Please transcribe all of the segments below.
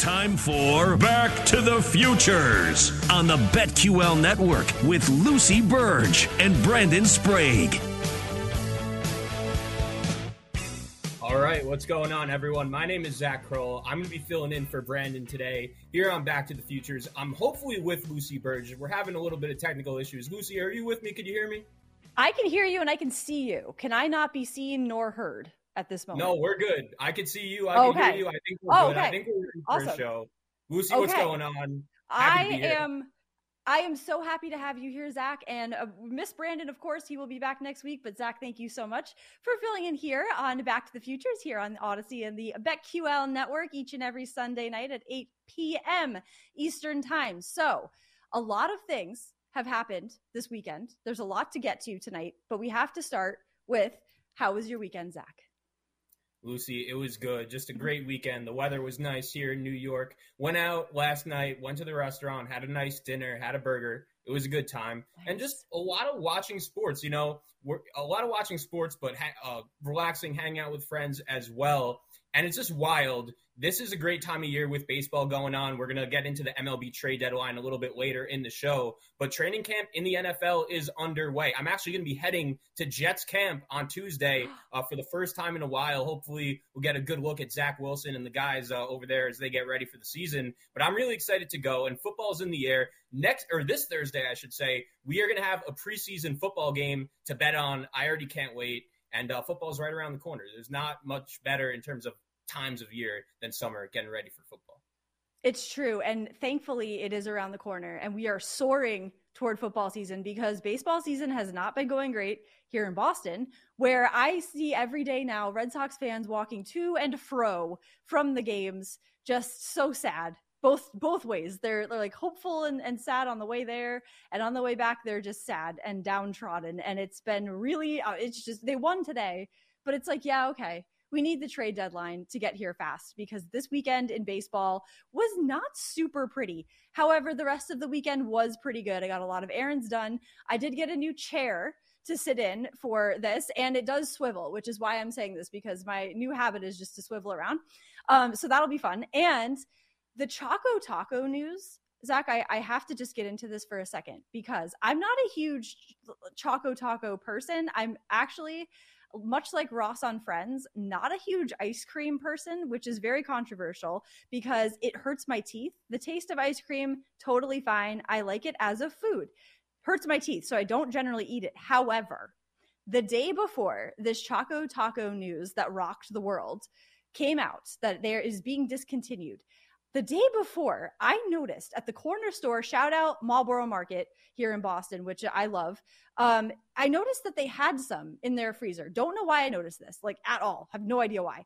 time for Back to the Futures on the BetQL network with Lucy Burdge and Brandon Sprague. All right, what's going on, everyone? My name is Zach Krull. I'm going to be filling in for Brandon today here on Back to the Futures. I'm hopefully with Lucy Burdge. We're having a little bit of technical issues. Lucy, are you with me? Could you hear me? I can hear you and I can see you. Can I not be seen nor heard at this moment? No, we're good. I can see you. I can okay. hear you. I think we're oh, good. Okay. I think we're ready for awesome. a show. Lucy, okay. what's going on? Happy I am. I am so happy to have you here, Zach. And uh, Miss Brandon, of course, he will be back next week. But Zach, thank you so much for filling in here on Back to the Futures here on Odyssey and the BetQL network each and every Sunday night at 8 p.m. Eastern Time. So, a lot of things have happened this weekend. There's a lot to get to tonight, but we have to start with how was your weekend, Zach? Lucy, it was good. Just a great weekend. The weather was nice here in New York. Went out last night, went to the restaurant, had a nice dinner, had a burger. It was a good time. Nice. And just a lot of watching sports, you know, we're, a lot of watching sports, but ha- uh, relaxing, hanging out with friends as well. And it's just wild. This is a great time of year with baseball going on. We're going to get into the MLB trade deadline a little bit later in the show. But training camp in the NFL is underway. I'm actually going to be heading to Jets camp on Tuesday uh, for the first time in a while. Hopefully, we'll get a good look at Zach Wilson and the guys uh, over there as they get ready for the season. But I'm really excited to go. And football's in the air. Next, or this Thursday, I should say, we are going to have a preseason football game to bet on. I already can't wait and uh, football's right around the corner. There's not much better in terms of times of year than summer getting ready for football. It's true. And thankfully, it is around the corner, and we are soaring toward football season because baseball season has not been going great here in Boston, where I see every day now Red Sox fans walking to and fro from the games, just so sad both both ways. They're they're like hopeful and, and sad on the way there, and on the way back they're just sad and downtrodden. And it's been really uh, it's just they won today, but it's like yeah okay. We need the trade deadline to get here fast because this weekend in baseball was not super pretty. However, the rest of the weekend was pretty good. I got a lot of errands done. I did get a new chair to sit in for this and it does swivel which is why i'm saying this because my new habit is just to swivel around um, so that'll be fun and the Choco Taco news, Zach, I, I, have to just get into this for a second because I'm not a huge Choco Taco person. I'm actually, much like Ross on Friends, not a huge ice cream person, which is very controversial because it hurts my teeth. The taste of ice cream, totally fine. I like it as a food. Hurts my teeth, so I don't generally eat it. However, the day before this Choco Taco news that rocked the world came out that there is being discontinued the day before, I noticed at the corner store, shout out Marlboro Market here in Boston, which I love. Um, I noticed that they had some in their freezer. Don't know why I noticed this, like at all. Have no idea why.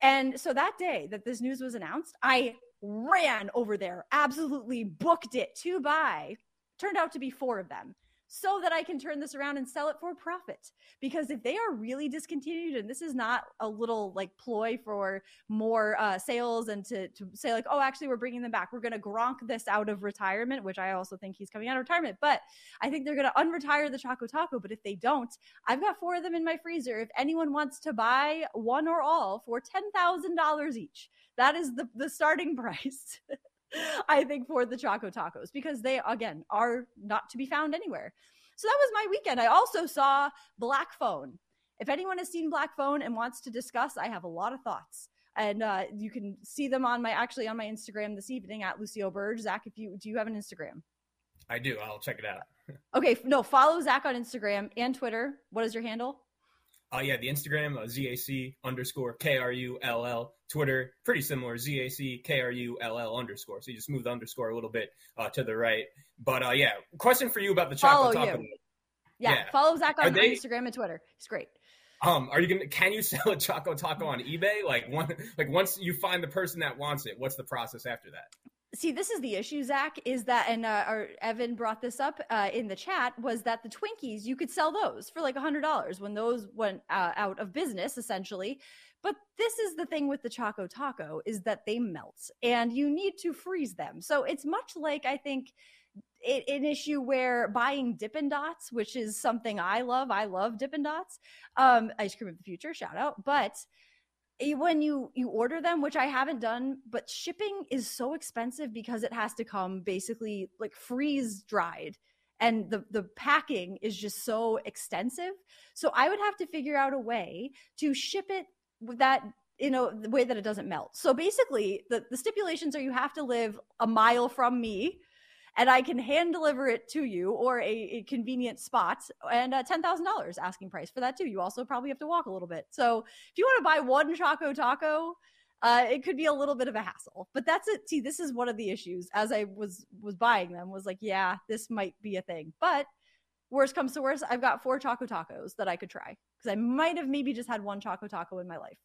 And so that day that this news was announced, I ran over there, absolutely booked it to buy. Turned out to be four of them so that I can turn this around and sell it for profit. Because if they are really discontinued, and this is not a little like ploy for more uh, sales and to, to say like, oh, actually, we're bringing them back. We're going to Gronk this out of retirement, which I also think he's coming out of retirement. But I think they're going to unretire the Choco Taco. But if they don't, I've got four of them in my freezer. If anyone wants to buy one or all for ten thousand dollars each, that is the the starting price. I think, for the Choco Tacos because they, again, are not to be found anywhere. So that was my weekend. I also saw Black Phone. If anyone has seen Black Phone and wants to discuss, I have a lot of thoughts. And uh, you can see them on my actually on my Instagram this evening at Lucio Burge. Zach, if you do you have an Instagram? I do. I'll check it out. okay, no, follow Zach on Instagram and Twitter. What is your handle? Uh, yeah, the Instagram, uh, ZAC underscore K-R-U-L-L. Twitter, pretty similar, Z A C K R U L L underscore. So you just move the underscore a little bit uh, to the right. But uh, yeah, question for you about the chocolate follow Taco. Yeah, yeah, follow Zach on they, Instagram and Twitter. It's great. Um, are you gonna? Can you sell a Choco Taco on eBay? Like one, like once you find the person that wants it, what's the process after that? see this is the issue zach is that and uh, our evan brought this up uh, in the chat was that the twinkies you could sell those for like a hundred dollars when those went uh, out of business essentially but this is the thing with the choco taco is that they melt and you need to freeze them so it's much like i think it, an issue where buying Dippin' Dots, which is something I love, I love Dippin' Dots, um, ice cream of the future, shout out. But when you you order them which i haven't done but shipping is so expensive because it has to come basically like freeze dried and the the packing is just so extensive so i would have to figure out a way to ship it that know the way that it doesn't melt so basically the, the stipulations are you have to live a mile from me and I can hand deliver it to you or a, a convenient spot and uh, $10,000 asking price for that too. You also probably have to walk a little bit. So if you want to buy one Choco Taco, uh, it could be a little bit of a hassle, but that's it. See, this is one of the issues as I was, was buying them was like, yeah, this might be a thing, but worst comes to worst, I've got four Choco Tacos that I could try because I might have maybe just had one Choco Taco in my life.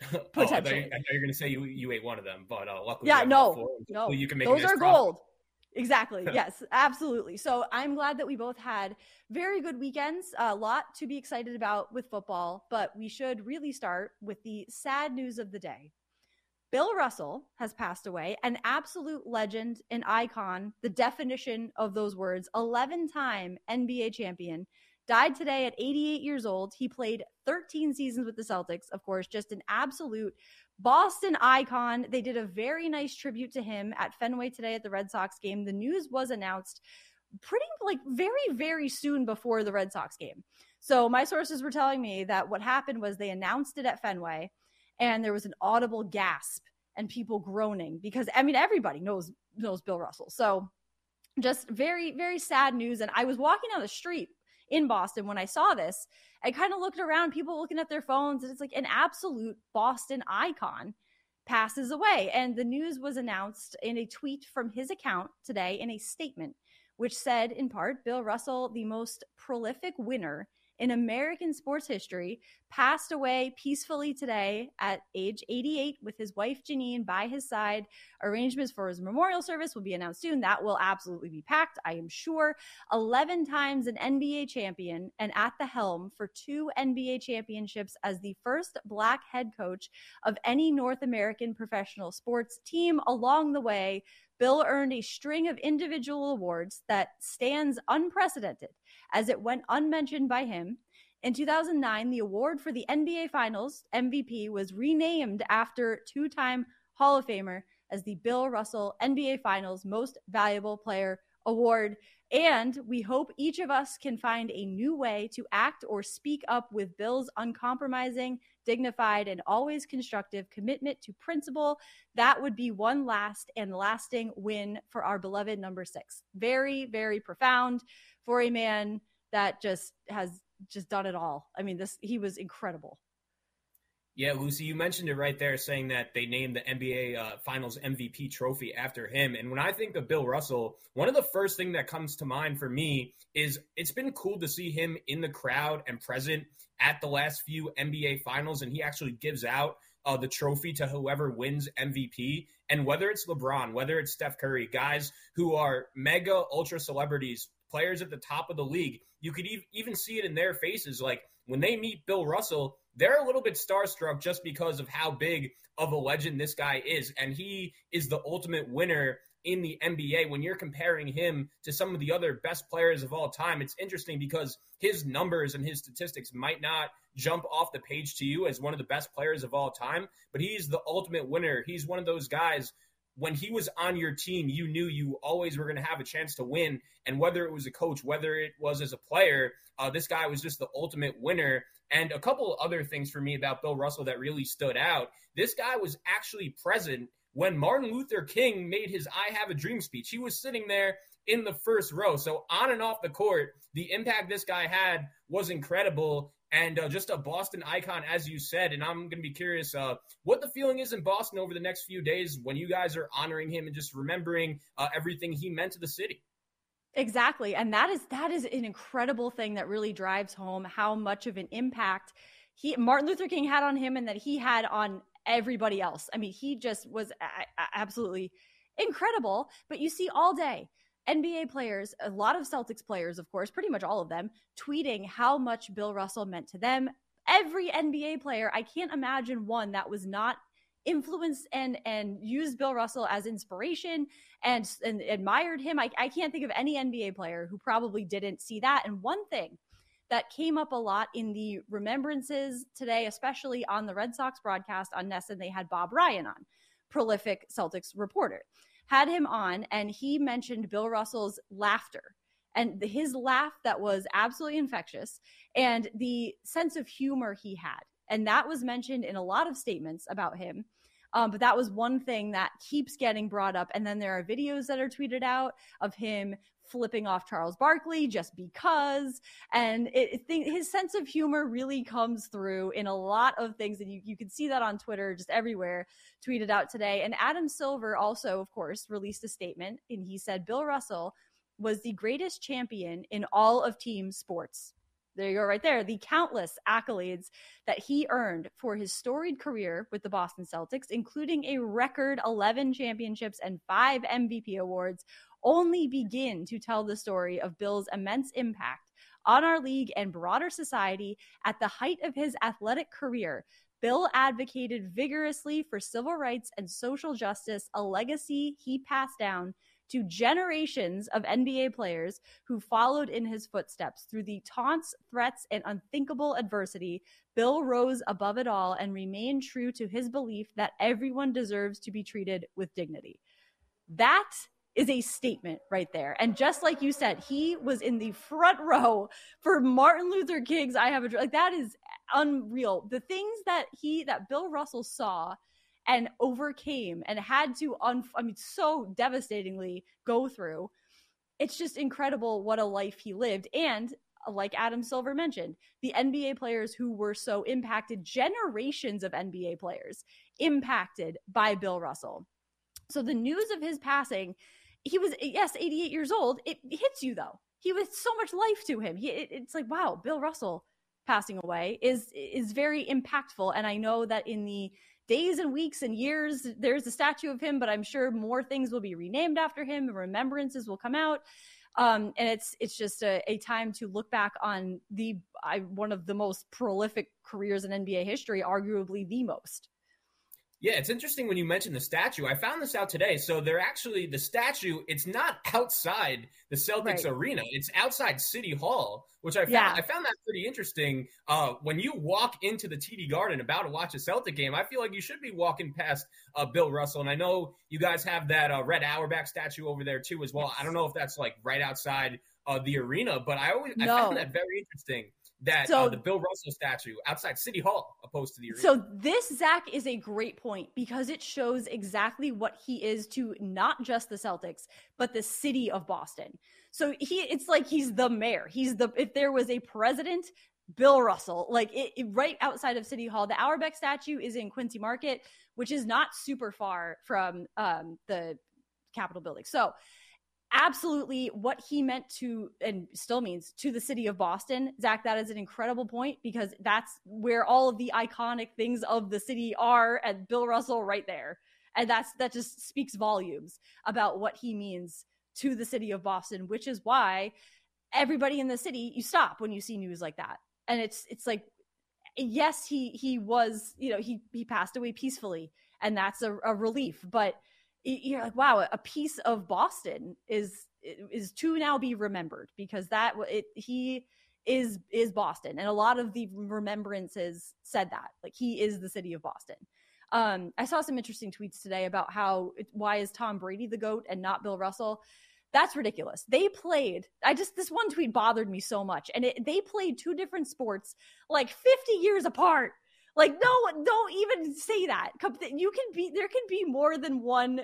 Potentially. oh, I thought you, were going to say you, you ate one of them, but uh, luckily, yeah, no, no, you can make those are gold. Exactly. yes, absolutely. So I'm glad that we both had very good weekends. A lot to be excited about with football, but we should really start with the sad news of the day. Bill Russell has passed away, an absolute legend, an icon, the definition of those words, 11 time NBA champion, died today at 88 years old. He played 13 seasons with the Celtics, of course, just an absolute Boston icon. They did a very nice tribute to him at Fenway today at the Red Sox game. The news was announced pretty like very very soon before the Red Sox game. So my sources were telling me that what happened was they announced it at Fenway and there was an audible gasp and people groaning because I mean everybody knows knows Bill Russell. So just very very sad news and I was walking down the street in Boston when I saw this. I kind of looked around, people looking at their phones, and it's like an absolute Boston icon passes away. And the news was announced in a tweet from his account today in a statement, which said, in part, Bill Russell, the most prolific winner in American sports history, passed away peacefully today at age 88 with his wife Jeannine by his side. Arrangements for his memorial service will be announced soon. That will absolutely be packed, I am sure. 11 times an NBA champion and at the helm for two NBA championships as the first black head coach of any North American professional sports team. Along the way, Bill earned a string of individual awards that stands unprecedented as it went unmentioned by him. In 2009, the award for the NBA Finals MVP was renamed after two time Hall of Famer as the Bill Russell NBA Finals Most Valuable Player Award. And we hope each of us can find a new way to act or speak up with Bill's uncompromising, dignified, and always constructive commitment to principle. That would be one last and lasting win for our beloved number six. Very, very profound for a man that just has just done it all. I mean, this he was incredible. Yeah, Lucy, you mentioned it right there, saying that they named the NBA uh, Finals MVP trophy after him. And when I think of Bill Russell, one of the first thing that comes to mind for me is it's been cool to see him in the crowd and present at the last few NBA Finals, and he actually gives out uh, the trophy to whoever wins MVP. And whether it's LeBron, whether it's Steph Curry, guys who are mega ultra celebrities players at the top of the league. You could even see it in their faces. Like when they meet Bill Russell, they're a little bit starstruck just because of how big of a legend this guy is. And he is the ultimate winner in the NBA. When you're comparing him to some of the other best players of all time, it's interesting because his numbers and his statistics might not jump off the page to you as one of the best players of all time, but he's the ultimate winner. He's one of those guys when he was on your team, you knew you always were going to have a chance to win. And whether it was a coach, whether it was as a player, uh, this guy was just the ultimate winner. And a couple other things for me about Bill Russell that really stood out. This guy was actually present when Martin Luther King made his I Have a Dream speech. He was sitting there in the first row. So, on and off the court, the impact this guy had was incredible and uh, just a Boston icon, as you said. And I'm going to be curious uh, what the feeling is in Boston over the next few days when you guys are honoring him and just remembering uh, everything he meant to the city. Exactly, and that is that is an incredible thing that really drives home how much of an impact he Martin Luther King had on him, and that he had on everybody else. I mean, he just was absolutely incredible. But you see all day NBA players, a lot of Celtics players, of course, pretty much all of them, tweeting how much Bill Russell meant to them. Every NBA player, I can't imagine one that was not influenced and and used Bill Russell as inspiration and and admired him. I, I can't think of any NBA player who probably didn't see that. And one thing that came up a lot in the remembrances today, especially on the Red Sox broadcast on NESN. They had Bob Ryan on, prolific Celtics reporter, had him on, and he mentioned Bill Russell's laughter and his laugh that was absolutely infectious and the sense of humor he had. And that was mentioned in a lot of statements about him. Um, but that was one thing that keeps getting brought up. And then there are videos that are tweeted out of him flipping off Charles Barkley just because. And it, it, his sense of humor really comes through in a lot of things. And you, you can see that on Twitter, just everywhere, tweeted out today. And Adam Silver also, of course, released a statement and he said Bill Russell was the greatest champion in all of team sports. There you go, right there. The countless accolades that he earned for his storied career with the Boston Celtics, including a record 11 championships and five MVP awards, only begin to tell the story of Bill's immense impact on our league and broader society at the height of his athletic career. Bill advocated vigorously for civil rights and social justice, a legacy he passed down to generations of NBA players who followed in his footsteps. Through the taunts, threats, and unthinkable adversity, Bill rose above it all and remained true to his belief that everyone deserves to be treated with dignity. That is a statement right there. And just like you said, he was in the front row for Martin Luther King's I have a Dream. like that is unreal. The things that he that Bill Russell saw and overcame and had to un- I mean so devastatingly go through. It's just incredible what a life he lived and like Adam Silver mentioned, the NBA players who were so impacted, generations of NBA players impacted by Bill Russell. So the news of his passing, he was yes, 88 years old. It hits you though. He was so much life to him. He, it, it's like wow, Bill Russell passing away is is very impactful and I know that in the days and weeks and years there's a statue of him but i'm sure more things will be renamed after him remembrances will come out um, and it's it's just a, a, time to look back on the I, one of the most prolific careers in nba history arguably the most yeah, it's interesting when you mentioned the statue. I found this out today. So they're actually the statue. It's not outside the Celtics right. arena. It's outside City Hall, which I found. Yeah. I found that pretty interesting. Uh, when you walk into the TD Garden about to watch a Celtic game, I feel like you should be walking past uh, Bill Russell. And I know you guys have that uh, Red Auerbach statue over there too, as well. Yes. I don't know if that's like right outside uh, the arena, but I always no. I found that very interesting that so, uh, the Bill Russell statue outside City Hall opposed to the arena. So this Zach is a great point because it shows exactly what he is to not just the Celtics but the city of Boston. So he it's like he's the mayor. He's the if there was a president, Bill Russell, like it, it, right outside of City Hall. The Auerbach statue is in Quincy Market, which is not super far from um, the Capitol building. So absolutely what he meant to and still means to the city of Boston. Zach, that is an incredible point because that's where all of the iconic things of the city are and Bill Russell right there. And that's that just speaks volumes about what he means to the city of Boston, which is why everybody in the city you stop when you see news like that. And it's it's like yes, he he was, you know, he he passed away peacefully and that's a, a relief, but you're like, wow, a piece of Boston is is to now be remembered because that it he is is Boston, and a lot of the remembrances said that like he is the city of Boston. Um, I saw some interesting tweets today about how why is Tom Brady the goat and not Bill Russell. That's ridiculous. They played. I just this one tweet bothered me so much, and it, they played two different sports like 50 years apart. Like, no, don't even say that. You can be, there can be more than one.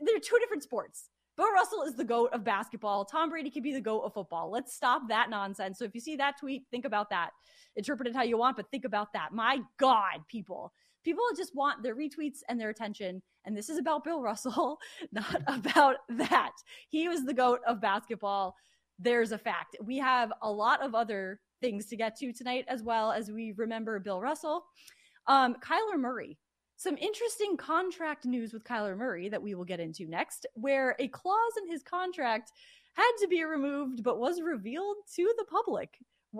They're two different sports. Bill Russell is the GOAT of basketball. Tom Brady can be the GOAT of football. Let's stop that nonsense. So if you see that tweet, think about that. Interpret it how you want, but think about that. My God, people. People just want their retweets and their attention. And this is about Bill Russell, not about that. He was the GOAT of basketball. There's a fact. We have a lot of other things to get to tonight, as well as we remember Bill Russell. Um, Kyler Murray. Some interesting contract news with Kyler Murray that we will get into next, where a clause in his contract had to be removed but was revealed to the public.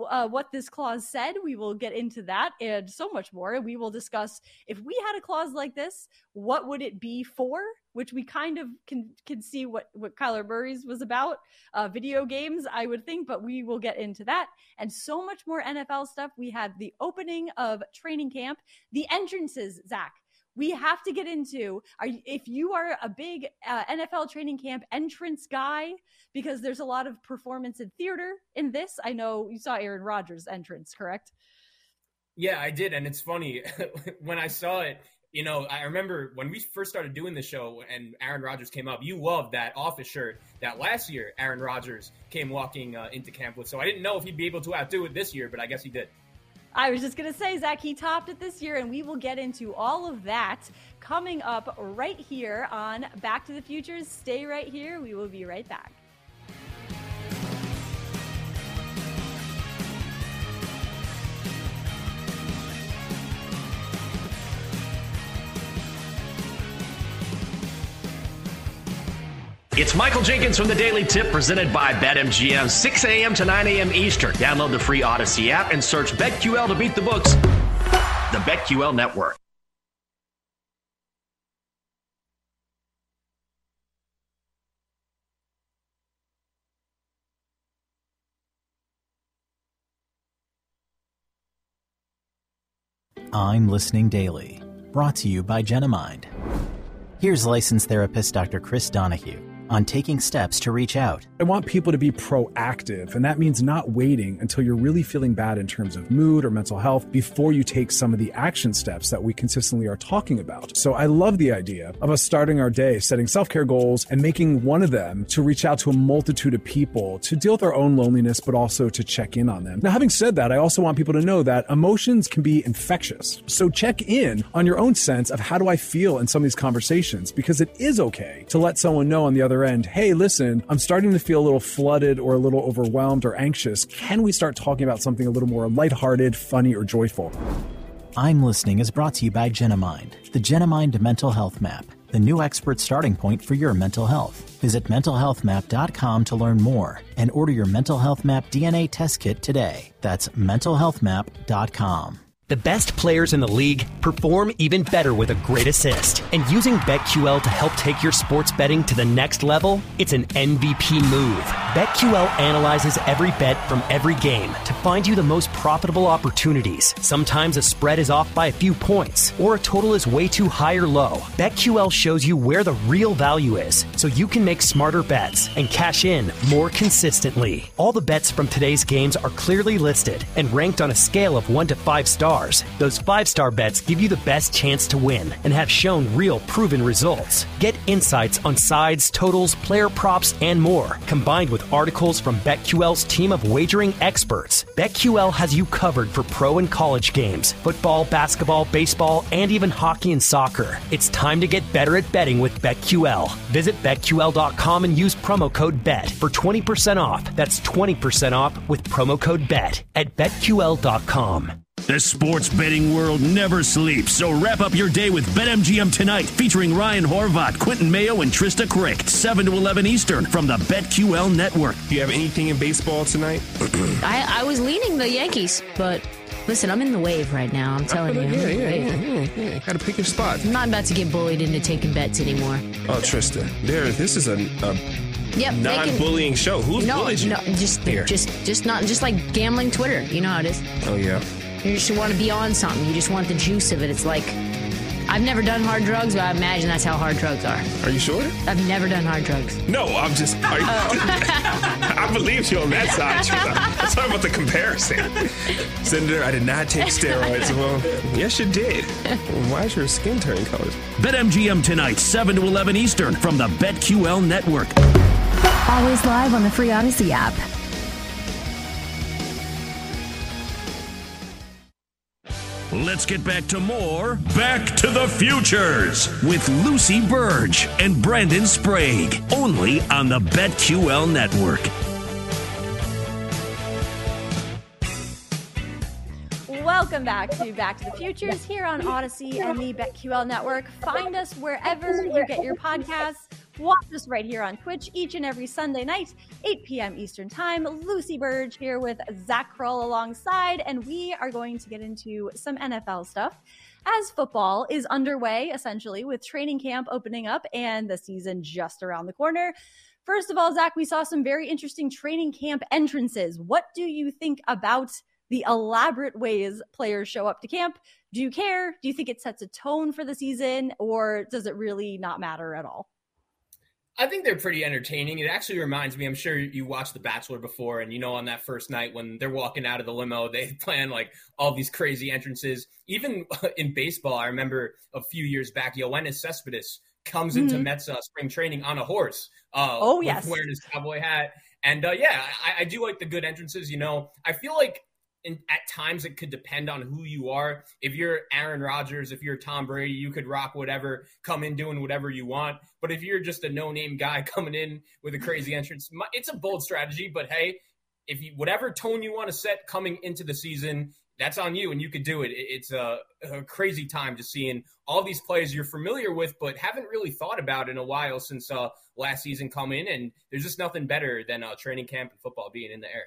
Uh, what this clause said. We will get into that and so much more. We will discuss if we had a clause like this, what would it be for? Which we kind of can can see what what Kyler Murray's was about, uh, video games, I would think. But we will get into that and so much more NFL stuff. We had the opening of training camp, the entrances, Zach we have to get into are if you are a big uh, NFL training camp entrance guy because there's a lot of performance in theater in this. I know you saw Aaron Rodgers entrance, correct? Yeah, I did, and it's funny when I saw it. You know, I remember when we first started doing the show and Aaron Rodgers came up. You loved that office shirt that last year Aaron Rodgers came walking uh, into camp with. So I didn't know if he'd be able to outdo it this year, but I guess he did. I was just going to say, Zach, he topped it this year, and we will get into all of that coming up right here on Back to the Futures. Stay right here. We will be right back. It's Michael Jenkins from the Daily Tip presented by BetMGM, 6 a.m. to 9 a.m. Eastern. Download the free Odyssey app and search BetQL to beat the books. The BetQL Network. I'm listening daily. Brought to you by Genomind. Here's licensed therapist Dr. Chris Donahue on taking steps to reach out. I want people to be proactive, and that means not waiting until you're really feeling bad in terms of mood or mental health before you take some of the action steps that we consistently are talking about. So I love the idea of us starting our day setting self care goals and making one of them to reach out to a multitude of people to deal with their own loneliness, but also to check in on them. Now, having said that, I also want people to know that emotions can be infectious. So check in on your own sense of how do I feel in some of these conversations because it is okay to let someone know on the other other end, hey, listen, I'm starting to feel a little flooded or a little overwhelmed or anxious. Can we start talking about something a little more lighthearted, funny, or joyful? I'm Listening is brought to you by Genomind, the Genomind Mental Health Map, the new expert starting point for your mental health. Visit mentalhealthmap.com to learn more and order your Mental Health Map DNA test kit today. That's mentalhealthmap.com. The best players in the league perform even better with a great assist. And using BetQL to help take your sports betting to the next level, it's an MVP move. BetQL analyzes every bet from every game to find you the most profitable opportunities. Sometimes a spread is off by a few points, or a total is way too high or low. BetQL shows you where the real value is, so you can make smarter bets and cash in more consistently. All the bets from today's games are clearly listed and ranked on a scale of 1 to 5 stars stars. Those five star bets give you the best chance to win and have shown real proven results. Get insights on sides, totals, player props, and more, combined with articles from BetQL's team of wagering experts. BetQL has you covered for pro and college games, football, basketball, baseball, and even hockey and soccer. It's time to get better at betting with BetQL. Visit BetQL.com and use promo code BET for 20% off. That's 20% off with promo code BET at BetQL.com. The sports betting world never sleeps, so wrap up your day with BetMGM tonight, featuring Ryan Horvath, Quentin Mayo, and Trysta Krick, 7 to 11 Eastern from the BetQL Network. Do you have anything in baseball tonight? I, I was leaning the Yankees, but Listen, I'm in the wave right now. I'm telling uh, you. Yeah, yeah, yeah, yeah, yeah. Gotta pick your spot. I'm not about to get bullied into taking bets anymore. Oh, Trysta, there. This is a, a yep, non-bullying can, show. Who's no, bullying you? No, just, Here. just, just not, just like gambling Twitter. You know how it is. Oh yeah. You just want to be on something. You just want the juice of it. It's like I've never done hard drugs, but I imagine that's how hard drugs are. Are you sure? I've never done hard drugs. No, I'm just. Are you. I believe you on that side. I'm talking about the comparison. Senator, I did not take steroids. Well, yes, you did. Why is your skin turning colors? BetMGM tonight, 7 to 11 Eastern from the BetQL Network. Always live on the free Odyssey app. Let's get back to more Back to the Futures with Lucy Burdge and Brandon Sprague, only on the BetQL Network. Welcome back to Back to the Futures here on Odyssey and the BetQL Network. Find us wherever you get your podcasts Watch us right here on Twitch each and every Sunday night, 8 p.m. Eastern Time. Lucy Burdge here with Zach Krull alongside, and we are going to get into some NFL stuff as football is underway, essentially, with training camp opening up and the season just around the corner. First of all, Zach, we saw some very interesting training camp entrances. What do you think about the elaborate ways players show up to camp? Do you care? Do you think it sets a tone for the season, or does it really not matter at all? I think they're pretty entertaining. It actually reminds me, I'm sure you watched The Bachelor before, and you know, on that first night when they're walking out of the limo, they plan like all these crazy entrances. Even in baseball, I remember a few years back, Yoenis Cespedes comes into mm-hmm. Mets uh, spring training on a horse. Uh, oh, yes. Wearing his cowboy hat. And uh, yeah, I, I do like the good entrances. You know, I feel like in, at times it could depend on who you are. If you're Aaron Rodgers, if you're Tom Brady, you could rock whatever, come in doing whatever you want. But if you're just a no-name guy coming in with a crazy entrance, it's a bold strategy. But hey, if you whatever tone you want to set coming into the season, that's on you, and you could do it. It's a, a crazy time just seeing all these players you're familiar with, but haven't really thought about in a while since uh, last season come in. And there's just nothing better than uh, training camp and football being in the air.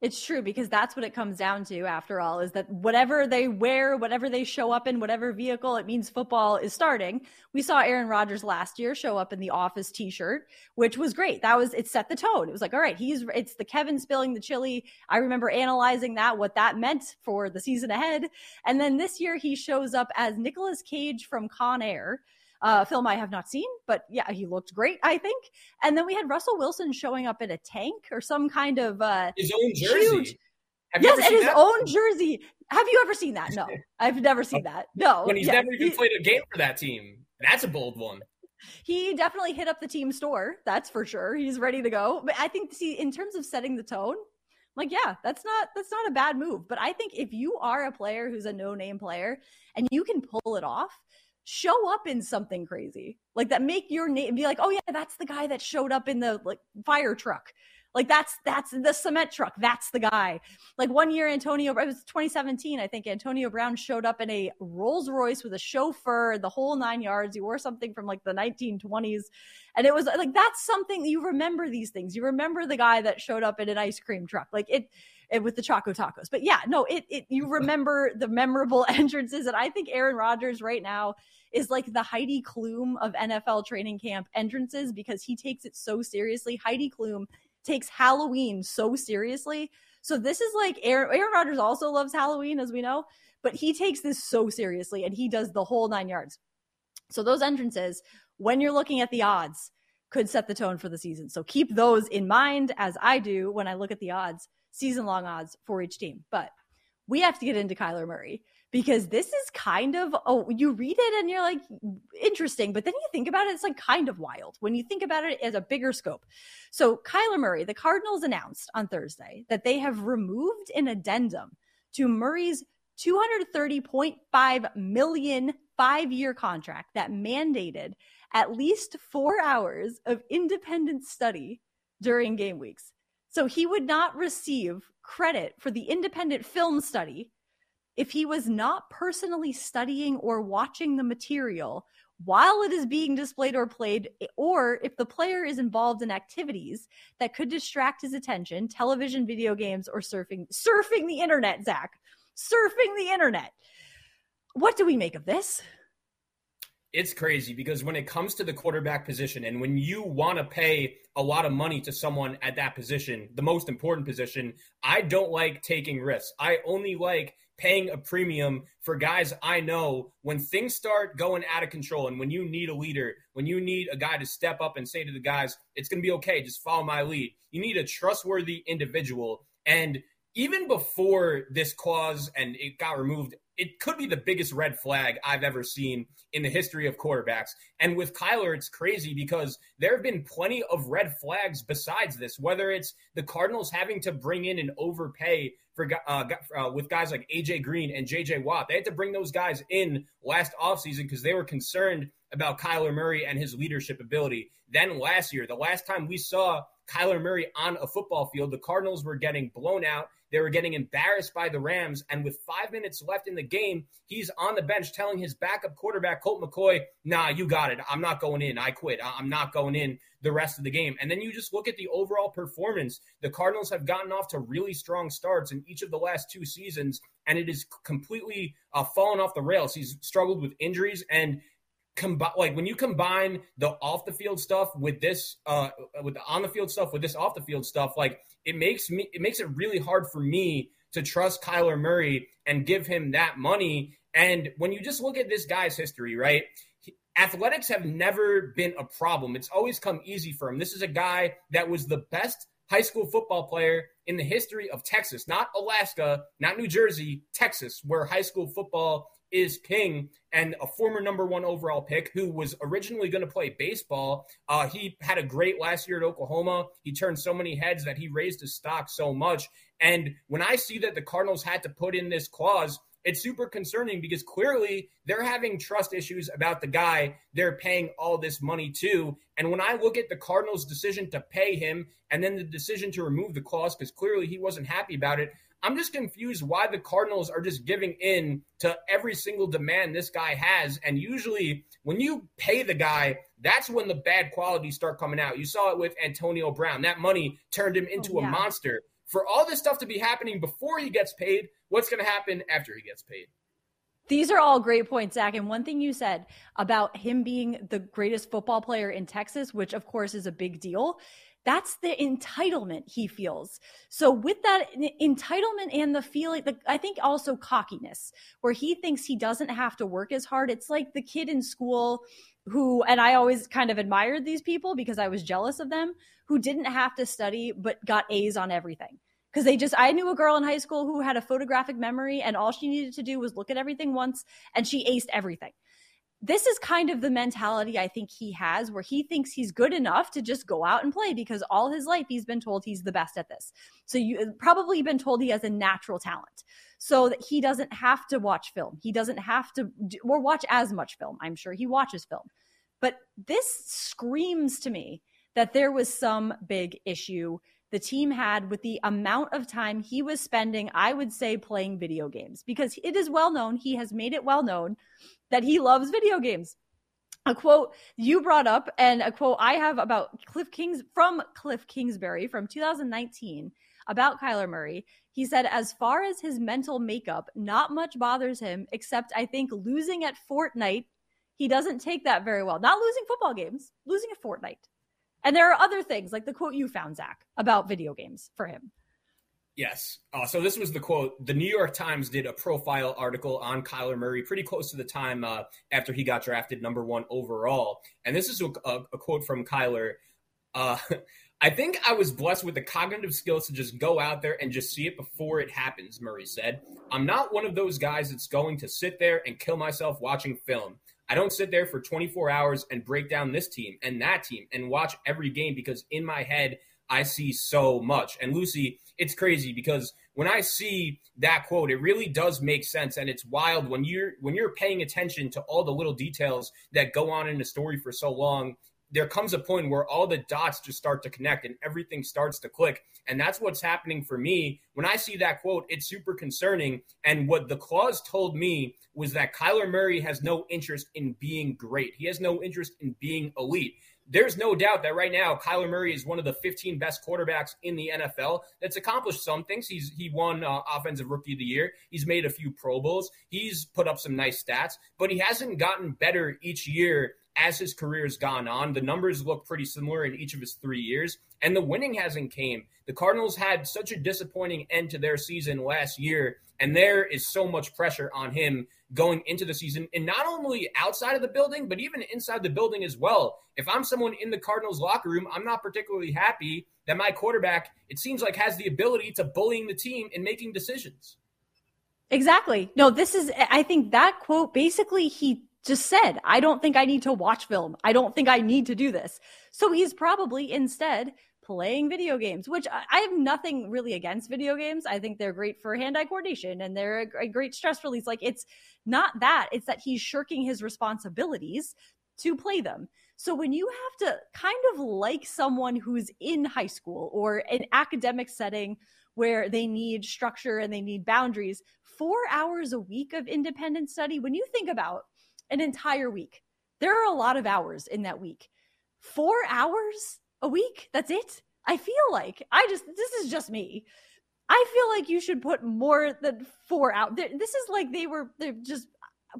It's true because that's what it comes down to after all is that whatever they wear, whatever they show up in, whatever vehicle, it means football is starting. We saw Aaron Rodgers last year show up in the office t-shirt, which was great. That was it set the tone. It was like, all right, he's it's the Kevin spilling the chili. I remember analyzing that what that meant for the season ahead. And then this year he shows up as Nicolas Cage from Con Air uh, film I have not seen, but yeah, he looked great, I think. And then we had Russell Wilson showing up in a tank or some kind of uh, his own jersey. Huge, yes, and his that? own jersey. Have you ever seen that? No, I've never seen that. No, when he's yeah, never even played a game for that team. That's a bold one. He definitely hit up the team store. That's for sure. He's ready to go. But I think, see, in terms of setting the tone, like yeah that's not that's not a bad move but i think if you are a player who's a no name player and you can pull it off show up in something crazy. Like that make your name be like oh yeah that's the guy that showed up in the like fire truck. Like that's that's the cement truck. That's the guy. Like one year antonio it was 2017 i think antonio brown showed up in a rolls royce with a chauffeur and the whole nine yards. He wore something from like the 1920s and it was like that's something you remember these things. You remember the guy that showed up in an ice cream truck. Like it with the Choco Tacos. But yeah, no, it, it you remember the memorable entrances, and I think Aaron Rodgers right now is like the Heidi Klum of NFL training camp entrances because he takes it so seriously. Heidi Klum takes Halloween so seriously. So this is like Aaron, Aaron Rodgers also loves Halloween, as we know, but he takes this so seriously and he does the whole nine yards. So those entrances, when you're looking at the odds, could set the tone for the season. So keep those in mind as I do when I look at the odds, season long odds for each team. But we have to get into Kyler Murray because this is kind of oh you read it and you're like interesting. But then you think about it it's like kind of wild when you think about it as a bigger scope. So kyler murray the cardinals announced on thursday that they have removed an addendum to murray's 230.5 million five year contract that mandated at least four hours of independent study during game weeks so he would not receive credit for the independent film study if he was not personally studying or watching the material while it is being displayed or played, or if the player is involved in activities that could distract his attention, television, video games, or surfing, surfing the internet, Zach, surfing the internet. What do we make of this? It's crazy because when it comes to the quarterback position and when you want to pay a lot of money to someone at that position, the most important position, I don't like taking risks. I only like paying a premium for guys I know when things start going out of control and when you need a leader, when you need a guy to step up and say to the guys, it's going to be okay, just follow my lead. You need a trustworthy individual. And even before this clause and it got removed, it could be the biggest red flag I've ever seen in the history of quarterbacks. And with Kyler, it's crazy because there have been plenty of red flags besides this, whether it's the Cardinals having to bring in and overpay for uh, uh, with guys like AJ Green and JJ Watt. They had to bring those guys in last offseason because they were concerned about Kyler Murray and his leadership ability. Then last year, the last time we saw Kyler Murray on a football field. The Cardinals were getting blown out. They were getting embarrassed by the Rams. And with five minutes left in the game, he's on the bench telling his backup quarterback, Colt McCoy, nah, you got it. I'm not going in. I quit. I'm not going in the rest of the game. And then you just look at the overall performance. The Cardinals have gotten off to really strong starts in each of the last two seasons, and it is completely uh, fallen off the rails. He's struggled with injuries and like when you combine the off the field stuff with this uh with the on the field stuff with this off the field stuff like it makes me it makes it really hard for me to trust Kyler Murray and give him that money. And when you just look at this guy's history right athletics have never been a problem. It's always come easy for him. This is a guy that was the best high school football player in the history of Texas not Alaska not New Jersey Texas where high school football is king and a former number one overall pick who was originally going to play baseball. Uh, he had a great last year at Oklahoma. He turned so many heads that he raised his stock so much. And when I see that the Cardinals had to put in this clause, it's super concerning because clearly they're having trust issues about the guy they're paying all this money to. And when I look at the Cardinals' decision to pay him and then the decision to remove the clause because clearly he wasn't happy about it, I'm just confused why the Cardinals are just giving in to every single demand this guy has. And usually, when you pay the guy, that's when the bad qualities start coming out. You saw it with Antonio Brown. That money turned him into oh, yeah. a monster. For all this stuff to be happening before he gets paid, what's going to happen after he gets paid? These are all great points, Zach. And one thing you said about him being the greatest football player in Texas, which of course is a big deal, that's the entitlement he feels. So with that entitlement and the feeling, the, I think also cockiness, where he thinks he doesn't have to work as hard. It's like the kid in school who, and I always kind of admired these people because I was jealous of them, who didn't have to study but got A's on everything because they just i knew a girl in high school who had a photographic memory and all she needed to do was look at everything once and she aced everything this is kind of the mentality I think he has where he thinks he's good enough to just go out and play because all his life he's been told he's the best at this. So you uh, probably been told he has a natural talent so that he doesn't have to watch film. He doesn't have to or watch as much film. I'm sure he watches film. But this screams to me that there was some big issue the team had with the amount of time he was spending, I would say, playing video games because it is well known. He has made it well known that he loves video games. A quote you brought up and a quote I have about Cliff Kings from Cliff Kingsbury from 2019 about Kyler Murray. He said, as far as his mental makeup, not much bothers him, except I think losing at Fortnite. He doesn't take that very well. Not losing football games, losing at Fortnite. And there are other things like the quote you found, Zach, about video games for him. Yes. Uh, so this was the quote. The New York Times did a profile article on Kyler Murray pretty close to the time uh, after he got drafted number one overall. And this is a, a, a quote from Kyler. Uh, I think I was blessed with the cognitive skills to just go out there and just see it before it happens, Murray said. I'm not one of those guys that's going to sit there and kill myself watching film. I don't sit there for 24 hours and break down this team and that team and watch every game because in my head, I see so much. And Lucy, it's crazy because when I see that quote, it really does make sense. And it's wild when you're when you're paying attention to all the little details that go on in a story for so long there comes a point where all the dots just start to connect and everything starts to click. And that's what's happening for me. When I see that quote, it's super concerning. And what the clause told me was that Kyler Murray has no interest in being great, he has no interest in being elite. There's no doubt that right now Kyler Murray is one of the 15 best quarterbacks in the NFL. That's accomplished some things. He's he won uh, offensive rookie of the year. He's made a few Pro Bowls. He's put up some nice stats, but he hasn't gotten better each year as his career has gone on. The numbers look pretty similar in each of his three years, and the winning hasn't came. The Cardinals had such a disappointing end to their season last year, and there is so much pressure on him going into the season, and not only outside of the building, but even inside the building as well. If I'm someone in the Cardinals locker room, I'm not particularly happy that my quarterback, it seems like, has the ability to bullying the team and making decisions. Exactly. No, this is, I think that quote basically he just said, I don't think I need to watch film. I don't think I need to do this. So he's probably instead playing video games, which I have nothing really against video games. I think they're great for hand eye coordination and they're a great stress release. Like it's not that, it's that he's shirking his responsibilities to play them. So when you have to kind of like someone who's in high school or an academic setting where they need structure and they need boundaries, four hours a week of independent study, when you think about an entire week, there are a lot of hours in that week. Four hours a week? That's it? I feel like I just, this is just me. I feel like you should put more than four out. This is like they were they're just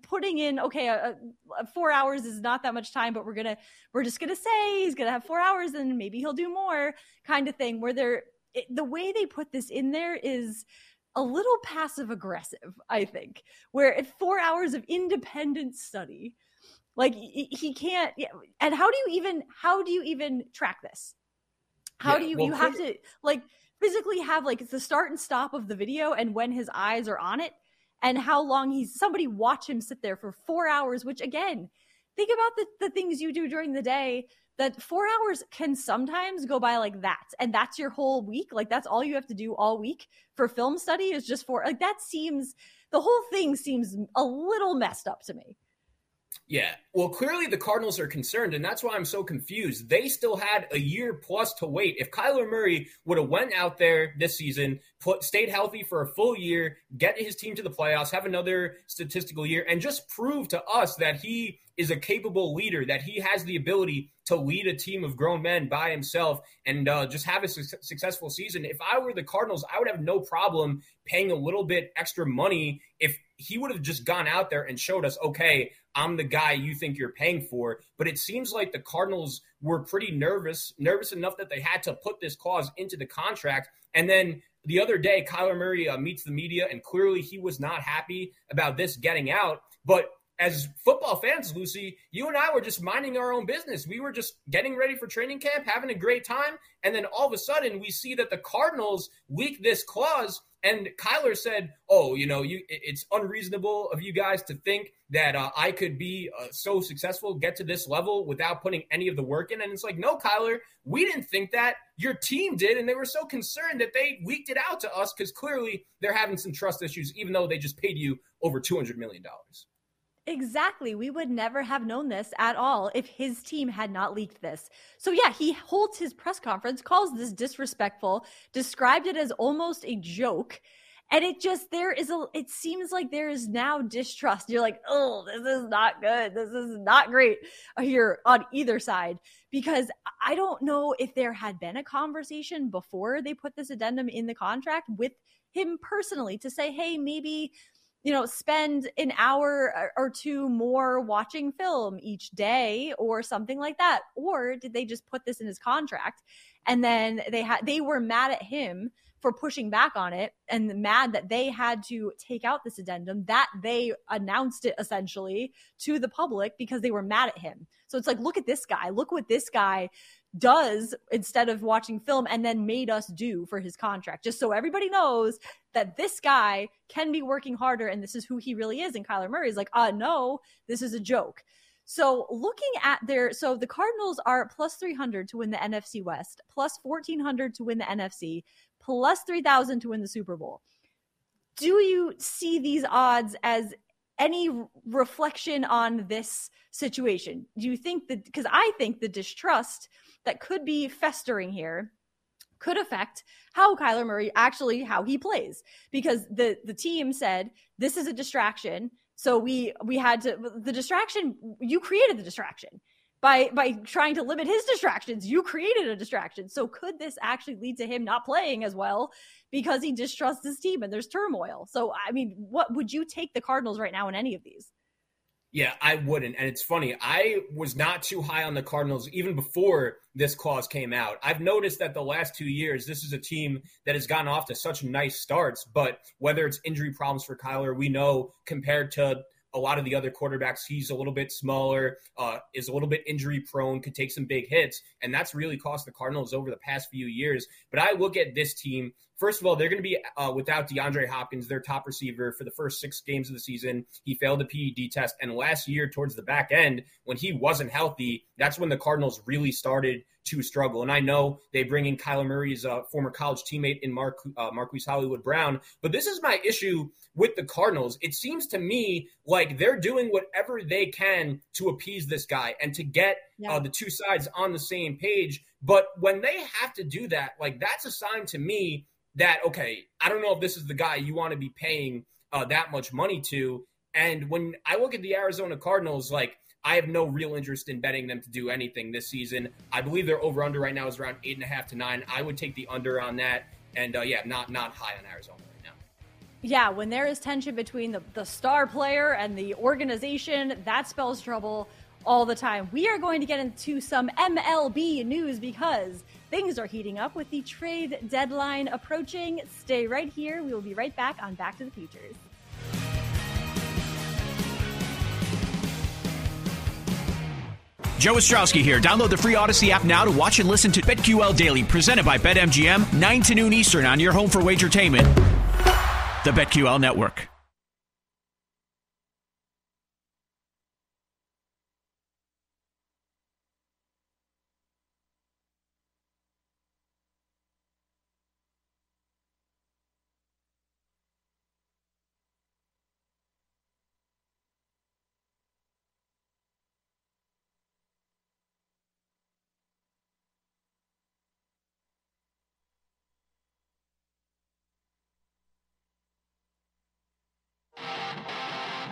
putting in okay, a, a four hours is not that much time, but we're gonna we're just gonna say he's gonna have four hours and maybe he'll do more kind of thing. Where they're it, the way they put this in there is a little passive aggressive. I think where at four hours of independent study, like he can't. And how do you even how do you even track this? How yeah, do you well, you have to like physically have like the start and stop of the video and when his eyes are on it and how long he's somebody watch him sit there for four hours which again think about the, the things you do during the day that four hours can sometimes go by like that and that's your whole week like that's all you have to do all week for film study is just for like that seems the whole thing seems a little messed up to me yeah. Well, clearly the Cardinals are concerned, and that's why I'm so confused. They still had a year plus to wait. If Kyler Murray would have went out there this season, put, stayed healthy for a full year, get his team to the playoffs, have another statistical year, and just prove to us that he is a capable leader, that he has the ability to lead a team of grown men by himself and uh, just have a su- successful season. If I were the Cardinals, I would have no problem paying a little bit extra money if he would have just gone out there and showed us, okay, I'm the guy you think you're paying for. But it seems like the Cardinals were pretty nervous, nervous enough that they had to put this clause into the contract. And then the other day, Kyler Murray uh, meets the media, and clearly he was not happy about this getting out. But as football fans, Lucy, you and I were just minding our own business. We were just getting ready for training camp, having a great time. And then all of a sudden, we see that the Cardinals leak this clause. And Kyler said, "Oh, you know, you it's unreasonable of you guys to think that uh, I could be uh, so successful, get to this level without putting any of the work in." And it's like, no, Kyler, we didn't think that. Your team did, and they were so concerned that they leaked it out to us because clearly they're having some trust issues, even though they just paid you over two hundred million dollars. Exactly. We would never have known this at all if his team had not leaked this. So, yeah, he holds his press conference, calls this disrespectful, described it as almost a joke. And it just, there is a, it seems like there is now distrust. You're like, oh, this is not good. This is not great uh, here on either side. Because I don't know if there had been a conversation before they put this addendum in the contract with him personally to say, hey, maybe you know, spend an hour or two more watching film each day or something like that? Or did they just put this in his contract and then they had they were mad at him for pushing back on it and mad that they had to take out this addendum that they announced it essentially to the public because they were mad at him. So it's like look at this guy, look what this guy does instead of watching film and then made us do for his contract. Just so everybody knows that this guy can be working harder and this is who he really is. And Kyler Murray is like uh no this is a joke. So looking at their so the Cardinals are plus 300 to win the NFC West plus 1400 to win the NFC plus 3000 to win the Super Bowl. Do you see these odds as any reflection on this situation? Do you think that because I think the distrust that could be festering here could affect how Kyler Murray actually how he plays. Because the the team said this is a distraction. So we we had to the distraction you created the distraction. By by trying to limit his distractions you created a distraction. So could this actually lead to him not playing as well because he distrusts his team and there's turmoil so i mean what would you take the cardinals right now in any of these yeah, I wouldn't. And it's funny, I was not too high on the Cardinals even before this clause came out. I've noticed that the last two years, this is a team that has gotten off to such nice starts. But whether it's injury problems for Kyler, we know compared to a lot of the other quarterbacks, he's a little bit smaller, uh, is a little bit injury prone, could take some big hits. And that's really cost the Cardinals over the past few years. But I look at this team First of all, they're going to be uh, without DeAndre Hopkins, their top receiver, for the first six games of the season. He failed the PED test. And last year, towards the back end, when he wasn't healthy, that's when the Cardinals really started to struggle. And I know they bring in Kyler Murray's uh, former college teammate in Mark, uh, Marquise Hollywood Brown. But this is my issue with the Cardinals. It seems to me like they're doing whatever they can to appease this guy and to get yeah. uh, the two sides on the same page. But when they have to do that, like that's a sign to me that okay, I don't know if this is the guy you want to be paying uh, that much money to. And when I look at the Arizona Cardinals, like I have no real interest in betting them to do anything this season. I believe their over under right now is around eight and a half to nine. I would take the under on that, and uh, yeah, not not high on Arizona. right now. Yeah, when there is tension between the, the star player and the organization, that spells trouble all the time. We are going to get into some MLB news because things are heating up with the trade deadline approaching. Stay right here. We will be right back on Back to the Futures. Joe Ostrowski here. Download the free Odyssey app now to watch and listen to BetQL Daily, presented by BetMGM, 9 to noon Eastern on your home for wagertainment, the BetQL Network.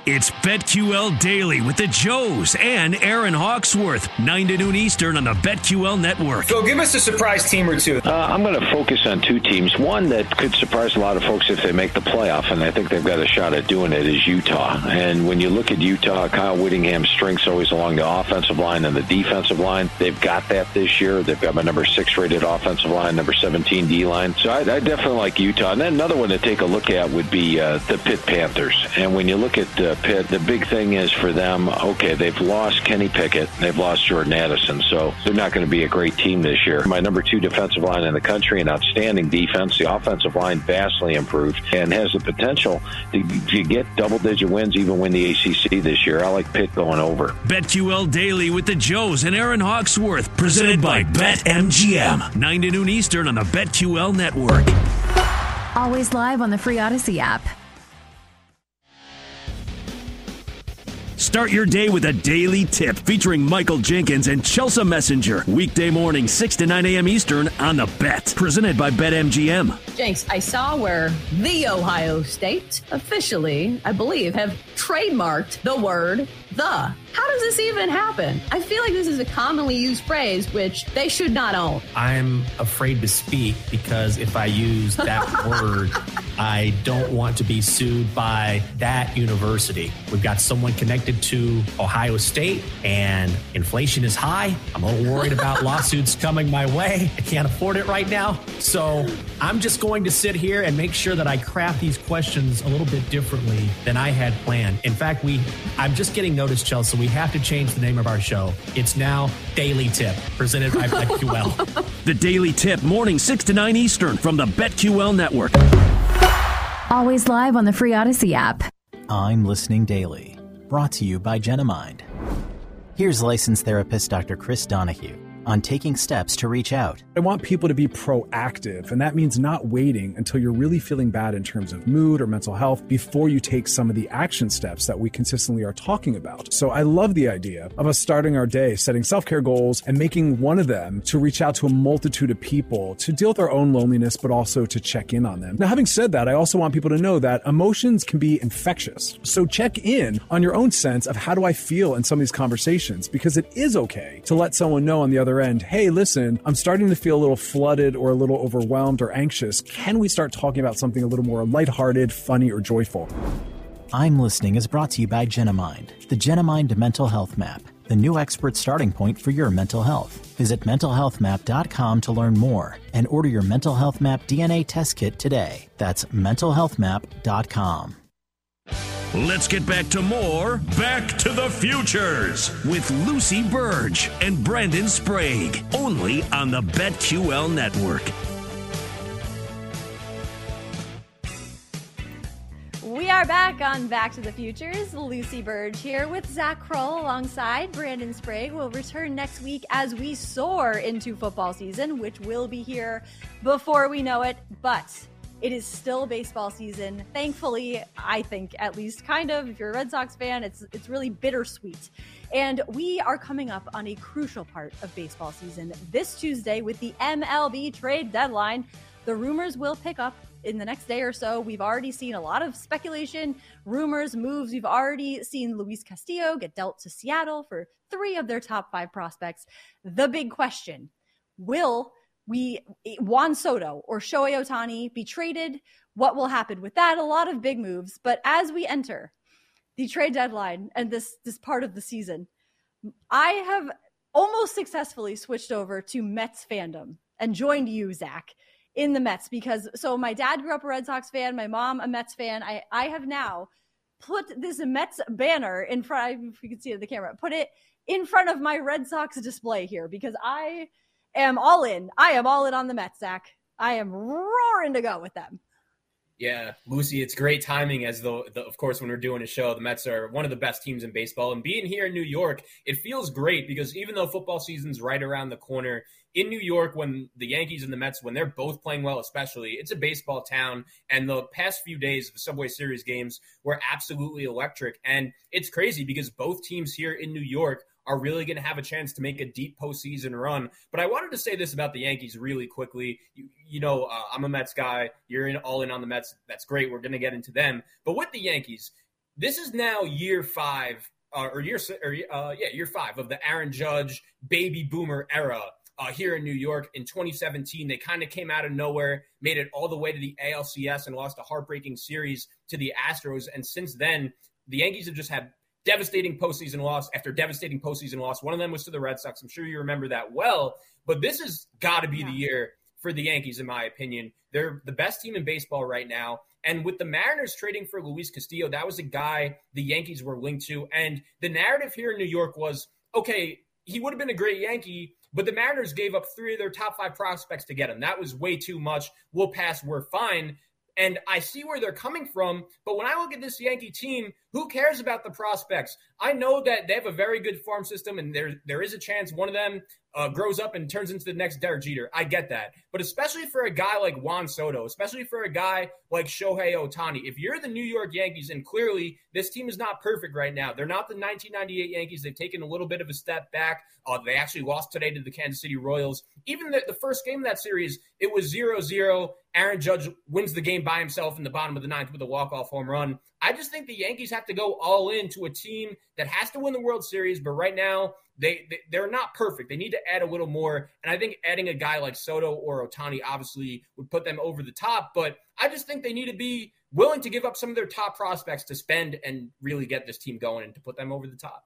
It's BetQL Daily with the Joes and Aaron Hawksworth, 9 to noon Eastern on the BetQL Network. So give us a surprise team or two. Uh, I'm going to focus on two teams. One that could surprise a lot of folks if they make the playoff, and I think they've got a shot at doing it, is Utah. And when you look at Utah, Kyle Whittingham's strengths always along the offensive line and the defensive line. They've got that this year. They've got my number six rated offensive line, number 17 D line. So I, I definitely like Utah. And then another one to take a look at would be uh, the Pitt Panthers. And when you look at uh, Pitt, the big thing is for them, okay, they've lost Kenny Pickett, they've lost Jordan Addison, so they're not going to be a great team this year. My number two defensive line in the country, an outstanding defense. The offensive line vastly improved and has the potential to, to get double digit wins, even win the ACC this year. I like Pitt going over. BetQL Daily with the Joes and Aaron Hawksworth, presented by BetMGM. 9 to noon Eastern on the BetQL network. Always live on the free Odyssey app. Start your day with a daily tip featuring Michael Jenkins and Chelsea Messenger. Weekday morning, 6 to 9 a.m. Eastern on The Bet. Presented by BetMGM. Jenks, I saw where the Ohio State officially, I believe, have trademarked the word the. How does this even happen? I feel like this is a commonly used phrase which they should not own. I'm afraid to speak because if I use that word, I don't want to be sued by that university. We've got someone connected to Ohio State and inflation is high. I'm a little worried about lawsuits coming my way. I can't afford it right now. So I'm just going to sit here and make sure that I craft these questions a little bit differently than I had planned. In fact, we I'm just getting notice, Chelsea. We have to change the name of our show. It's now Daily Tip, presented by BetQL. the Daily Tip, morning 6 to 9 Eastern from the BetQL network. Always live on the free Odyssey app. I'm listening daily. Brought to you by Genomind. Here's licensed therapist Dr. Chris Donahue on taking steps to reach out. I want people to be proactive, and that means not waiting until you're really feeling bad in terms of mood or mental health before you take some of the action steps that we consistently are talking about. So I love the idea of us starting our day setting self care goals and making one of them to reach out to a multitude of people to deal with our own loneliness, but also to check in on them. Now, having said that, I also want people to know that emotions can be infectious. So check in on your own sense of how do I feel in some of these conversations because it is okay to let someone know on the other end, hey, listen, I'm starting to feel a little flooded or a little overwhelmed or anxious. Can we start talking about something a little more lighthearted, funny, or joyful? I'm Listening is brought to you by Genomind, the Genomind Mental Health Map, the new expert starting point for your mental health. Visit mentalhealthmap.com to learn more and order your Mental Health Map DNA test kit today. That's mentalhealthmap.com. Let's get back to more Back to the Futures with Lucy Burdge and Brandon Sprague, only on the BetQL network. We are back on Back to the Futures. Lucy Burdge here with Zach Krull alongside Brandon Sprague. We'll return next week as we soar into football season, which will be here before we know it. But It is still baseball season. Thankfully, I think at least kind of. If you're a Red Sox fan, it's it's really bittersweet. And we are coming up on a crucial part of baseball season this Tuesday with the MLB trade deadline. The rumors will pick up in the next day or so. We've already seen a lot of speculation, rumors, moves. We've already seen Luis Castillo get dealt to Seattle for three of their top five prospects. The big question will we Juan Soto or Shohei Ohtani be traded? What will happen with that? A lot of big moves. But as we enter the trade deadline and this this part of the season, I have almost successfully switched over to Mets fandom and joined you, Zach, in the Mets because so my dad grew up a Red Sox fan, my mom a Mets fan. I I have now put this Mets banner in front. If you can see it in the camera, put it in front of my Red Sox display here because I am all in. I am all in on the Mets, Zach. I am roaring to go with them. Yeah, Lucy, it's great timing as though, the, of course, when we're doing a show, the Mets are one of the best teams in baseball. And being here in New York, it feels great because even though football season's right around the corner, in New York, when the Yankees and the Mets, when they're both playing well, especially, it's a baseball town. And the past few days of the Subway Series games were absolutely electric. And it's crazy because both teams here in New York are really going to have a chance to make a deep postseason run. But I wanted to say this about the Yankees really quickly. You, you know, uh, I'm a Mets guy. You're in all in on the Mets. That's great. We're going to get into them. But with the Yankees, this is now year five. Uh, or year, or, uh, yeah, year five of the Aaron Judge Baby Bomber era uh, here in New York in 2017. They kind of came out of nowhere, made it all the way to the ALCS, and lost a heartbreaking series to the Astros. And since then, the Yankees have just had devastating postseason loss after devastating postseason loss. One of them was to the Red Sox. I'm sure you remember that well. But this has got to be yeah. the year for the Yankees, in my opinion. They're the best team in baseball right now. And with the Mariners trading for Luis Castillo, that was a guy the Yankees were linked to. And the narrative here in New York was okay, he would have been a great Yankee, but the Mariners gave up three of their top five prospects to get him. That was way too much. We'll pass. We're fine. And I see where they're coming from. But when I look at this Yankee team, who cares about the prospects? I know that they have a very good farm system, and there there is a chance one of them uh, grows up and turns into the next Derek Jeter. I get that. But especially for a guy like Juan Soto, especially for a guy like Shohei Ohtani, if you're the New York Yankees, and clearly this team is not perfect right now, they're not the 1998 Yankees. They've taken a little bit of a step back. Uh, they actually lost today to the Kansas City Royals. Even the, the first game of that series, it was 0 0. Aaron Judge wins the game by himself in the bottom of the ninth with a walk-off home run. I just think the Yankees have to go all in to a team that has to win the World Series, but right now they, they are not perfect. They need to add a little more, and I think adding a guy like Soto or Ohtani obviously would put them over the top. But I just think they need to be willing to give up some of their top prospects to spend and really get this team going and to put them over the top.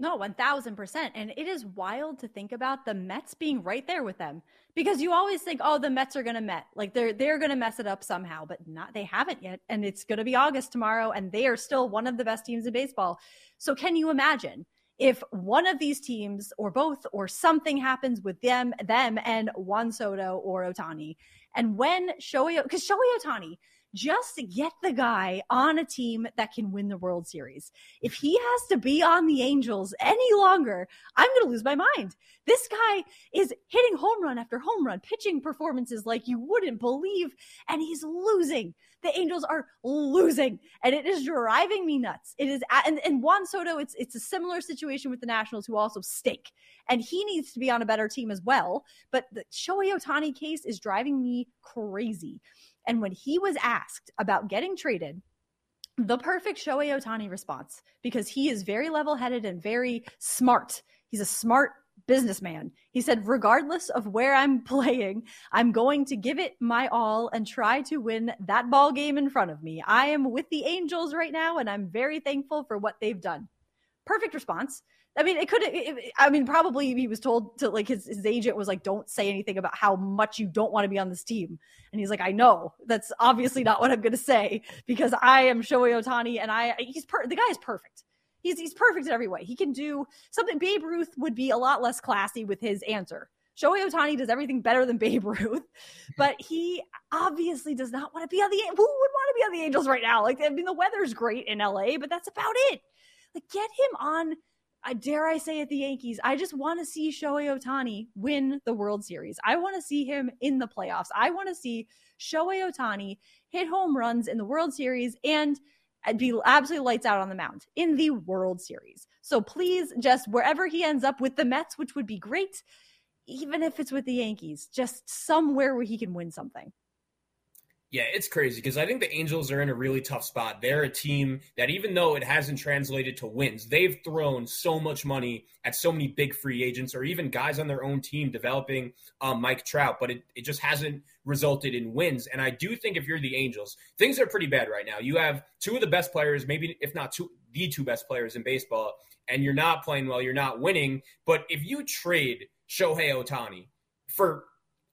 No, 1000%. And it is wild to think about the Mets being right there with them because you always think, oh, the Mets are going to Met. Like they're, they're going to mess it up somehow, but not, they haven't yet. And it's going to be August tomorrow and they are still one of the best teams in baseball. So can you imagine if one of these teams or both or something happens with them, them and Juan Soto or Ohtani. And when Shohei, because Shohei Ohtani, just get the guy on a team that can win the World Series. If he has to be on the Angels any longer, I'm going to lose my mind. This guy is hitting home run after home run, pitching performances like you wouldn't believe, and he's losing. The Angels are losing, and it is driving me nuts. It is, and, and Juan Soto, it's it's a similar situation with the Nationals, who also stink, and he needs to be on a better team as well. But the Shohei Ohtani case is driving me crazy. And when he was asked about getting traded, the perfect Shohei Ohtani response, because he is very level headed and very smart. He's a smart businessman. He said, regardless of where I'm playing, I'm going to give it my all and try to win that ball game in front of me. I am with the Angels right now, and I'm very thankful for what they've done. Perfect response. I mean, it could. I mean, probably he was told to like his his agent was like, "Don't say anything about how much you don't want to be on this team." And he's like, "I know that's obviously not what I'm going to say because I am Shohei Ohtani, and I he's per- the guy is perfect. He's he's perfect in every way. He can do something. Babe Ruth would be a lot less classy with his answer. Shohei Ohtani does everything better than Babe Ruth, but he obviously does not want to be on the. Who would want to be on the Angels right now? Like, I mean, the weather's great in LA, but that's about it. Like, get him on I dare I say it, the Yankees. I just want to see Shohei Ohtani win the World Series. I want to see him in the playoffs. I want to see Shohei Ohtani hit home runs in the World Series and be absolutely lights out on the mound in the World Series. So please, just wherever he ends up with the Mets, which would be great, even if it's with the Yankees, just somewhere where he can win something. Yeah, it's crazy because I think the Angels are in a really tough spot. They're a team that, even though it hasn't translated to wins, they've thrown so much money at so many big free agents or even guys on their own team developing um, Mike Trout, but it, it just hasn't resulted in wins. And I do think if you're the Angels, things are pretty bad right now. You have two of the best players, maybe if not two, the two best players in baseball, and you're not playing well, you're not winning. But if you trade Shohei Ohtani for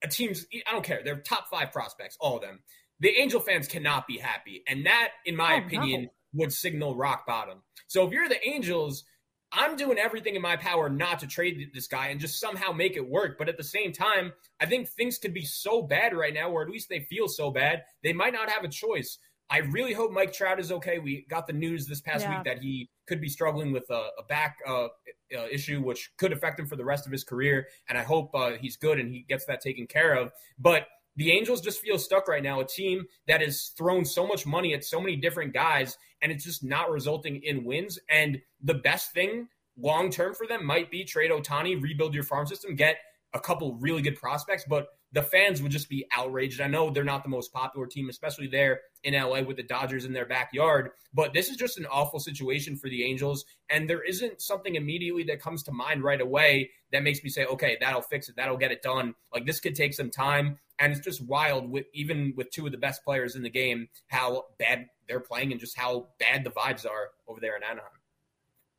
a team's, I don't care, they're top five prospects, all of them the Angel fans cannot be happy. And that, in my oh, opinion, no. would signal rock bottom. So if you're the Angels, I'm doing everything in my power not to trade this guy and just somehow make it work. But at the same time, I think things could be so bad right now, or at least they feel so bad, they might not have a choice. I really hope Mike Trout is okay. We got the news this past yeah. week that he could be struggling with a, a back uh, uh, issue, which could affect him for the rest of his career. And I hope uh, he's good and he gets that taken care of. But the Angels just feel stuck right now. A team that has thrown so much money at so many different guys, and it's just not resulting in wins. And the best thing long term for them might be trade Ohtani, rebuild your farm system, get a couple really good prospects, but the fans would just be outraged. I know they're not the most popular team, especially there in LA with the Dodgers in their backyard, but this is just an awful situation for the Angels. And there isn't something immediately that comes to mind right away that makes me say, okay, that'll fix it. That'll get it done. Like this could take some time. And it's just wild with even with two of the best players in the game, how bad they're playing and just how bad the vibes are over there in Anaheim.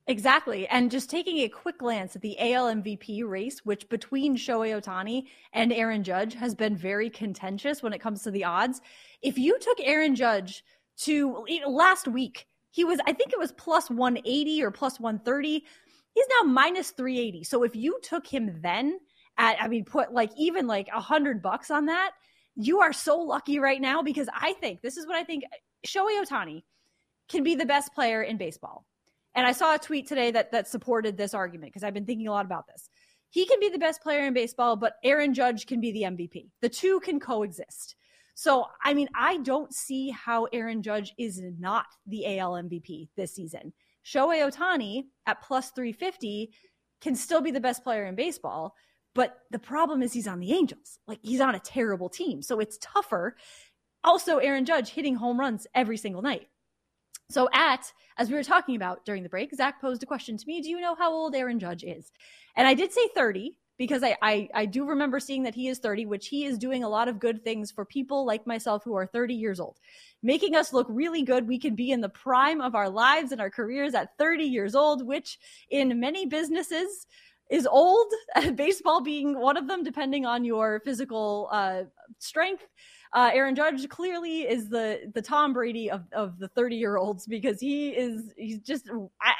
Exactly. And just taking a quick glance at the AL MVP race, which between Shohei Ohtani and Aaron Judge has been very contentious when it comes to the odds. If you took Aaron Judge to last week, he was, I think it was plus 180 or plus 130. He's now minus 380. So if you took him then at, I mean, put like even like a hundred bucks on that, you are so lucky right now because I think this is what I think Shohei Ohtani can be the best player in baseball and I saw a tweet today that that supported this argument because I've been thinking a lot about this. He can be the best player in baseball, but Aaron Judge can be the MVP. The two can coexist. So, I mean, I don't see how Aaron Judge is not the AL MVP this season. Shohei Ohtani at plus 350 can still be the best player in baseball, but the problem is he's on the Angels. Like he's on a terrible team. So it's tougher. Also, Aaron Judge hitting home runs every single night. So, at as we were talking about during the break, Zach posed a question to me Do you know how old Aaron Judge is? And I did say 30 because I, I, I do remember seeing that he is 30, which he is doing a lot of good things for people like myself who are 30 years old, making us look really good. We can be in the prime of our lives and our careers at 30 years old, which in many businesses is old, baseball being one of them, depending on your physical uh, strength. Uh, Aaron Judge clearly is the the Tom Brady of, of the 30 year olds because he is he's just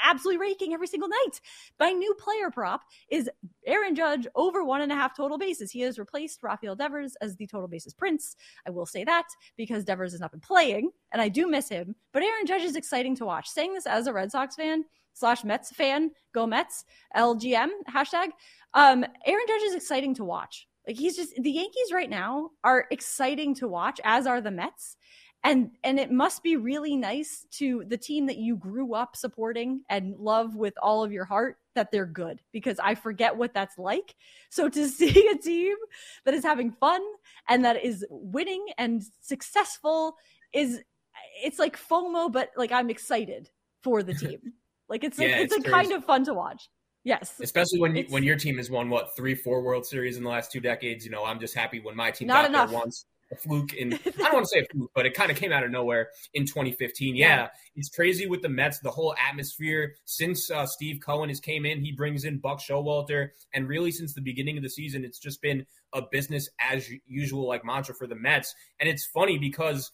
absolutely raking every single night. My new player prop is Aaron Judge over one and a half total bases. He has replaced Rafael Devers as the total bases prince. I will say that because Devers has not been playing and I do miss him. But Aaron Judge is exciting to watch. Saying this as a Red Sox fan slash Mets fan, go Mets, LGM hashtag. Um, Aaron Judge is exciting to watch. Like he's just the Yankees right now are exciting to watch, as are the Mets. And and it must be really nice to the team that you grew up supporting and love with all of your heart that they're good because I forget what that's like. So to see a team that is having fun and that is winning and successful is it's like FOMO, but like I'm excited for the team. Like it's yeah, it's, it's a kind of fun to watch. Yes. Especially when you, when your team has won what three, four World Series in the last two decades. You know, I'm just happy when my team Not got enough. there once. A fluke in I don't want to say a fluke, but it kind of came out of nowhere in 2015. Yeah, yeah, it's crazy with the Mets. The whole atmosphere since uh, Steve Cohen has came in, he brings in Buck Showalter, and really since the beginning of the season, it's just been a business as usual like mantra for the Mets. And it's funny because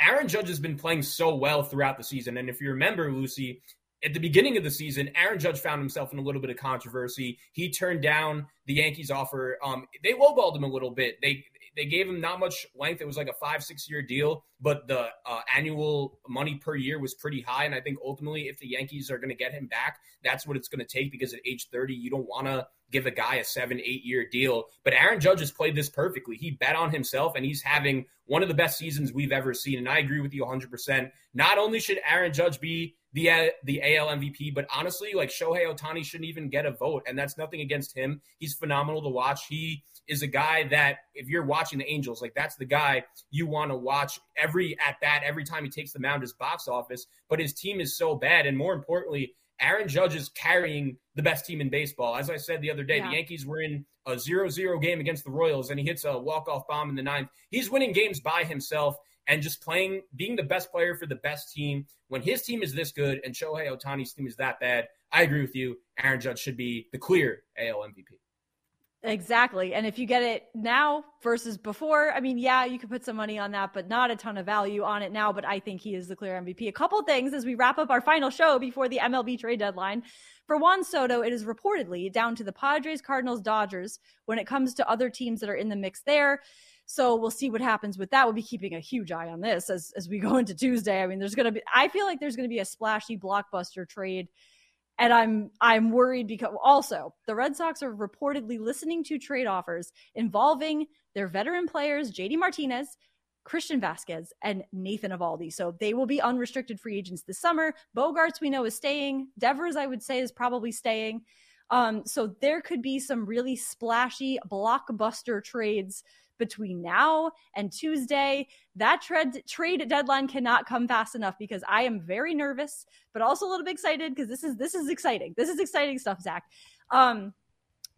Aaron Judge has been playing so well throughout the season. And if you remember, Lucy, at the beginning of the season, Aaron Judge found himself in a little bit of controversy. He turned down the Yankees offer. Um, they lowballed him a little bit. They they gave him not much length. It was like a five, six year deal, but the uh, annual money per year was pretty high. And I think ultimately, if the Yankees are going to get him back, that's what it's going to take because at age 30, you don't want to give a guy a seven, eight year deal. But Aaron Judge has played this perfectly. He bet on himself and he's having one of the best seasons we've ever seen. And I agree with you 100%. Not only should Aaron Judge be the the AL MVP, but honestly, like Shohei Ohtani shouldn't even get a vote, and that's nothing against him. He's phenomenal to watch. He is a guy that if you're watching the Angels, like that's the guy you want to watch every at bat, every time he takes the mound, his box office. But his team is so bad, and more importantly, Aaron Judge is carrying the best team in baseball. As I said the other day, yeah. the Yankees were in a 0-0 game against the Royals, and he hits a walk-off bomb in the ninth. He's winning games by himself and just playing, being the best player for the best team. When his team is this good and Shohei Ohtani's team is that bad, I agree with you. Aaron Judge should be the clear AL MVP. Exactly. And if you get it now versus before, I mean, yeah, you could put some money on that, but not a ton of value on it now. But I think he is the clear MVP. A couple things as we wrap up our final show before the MLB trade deadline. For Juan Soto, it is reportedly down to the Padres, Cardinals, Dodgers when it comes to other teams that are in the mix there. So we'll see what happens with that. We'll be keeping a huge eye on this as, as we go into Tuesday. I mean, there's going to be, I feel like there's going to be a splashy blockbuster trade. And I'm I'm worried because also the Red Sox are reportedly listening to trade offers involving their veteran players JD Martinez, Christian Vasquez, and Nathan Eovaldi. So they will be unrestricted free agents this summer. Bogaerts we know is staying. Devers I would say is probably staying. Um, so there could be some really splashy blockbuster trades between now and Tuesday. That trade trade deadline cannot come fast enough because I am very nervous, but also a little bit excited because this is this is exciting. This is exciting stuff, Zach. Um,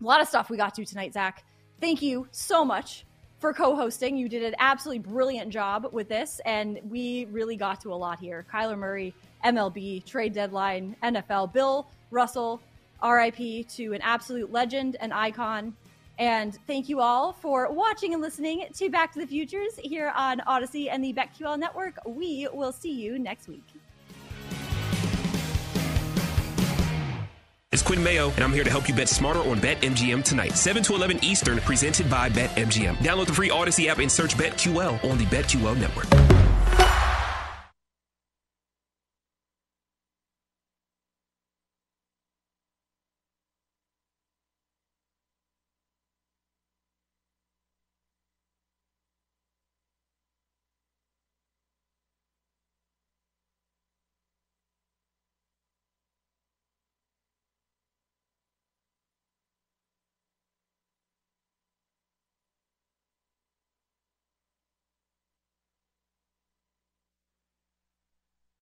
a lot of stuff we got to tonight, Zach. Thank you so much for co-hosting. You did an absolutely brilliant job with this, and we really got to a lot here. Kyler Murray, MLB, trade deadline, NFL, Bill Russell, RIP to an absolute legend and icon. And thank you all for watching and listening to Back to the Futures here on Odyssey and the BetQL Network. We will see you next week. It's Quinn Mayo, and I'm here to help you bet smarter on BetMGM tonight. 7 to 11 Eastern, presented by BetMGM. Download the free Odyssey app and search BetQL on the BetQL Network.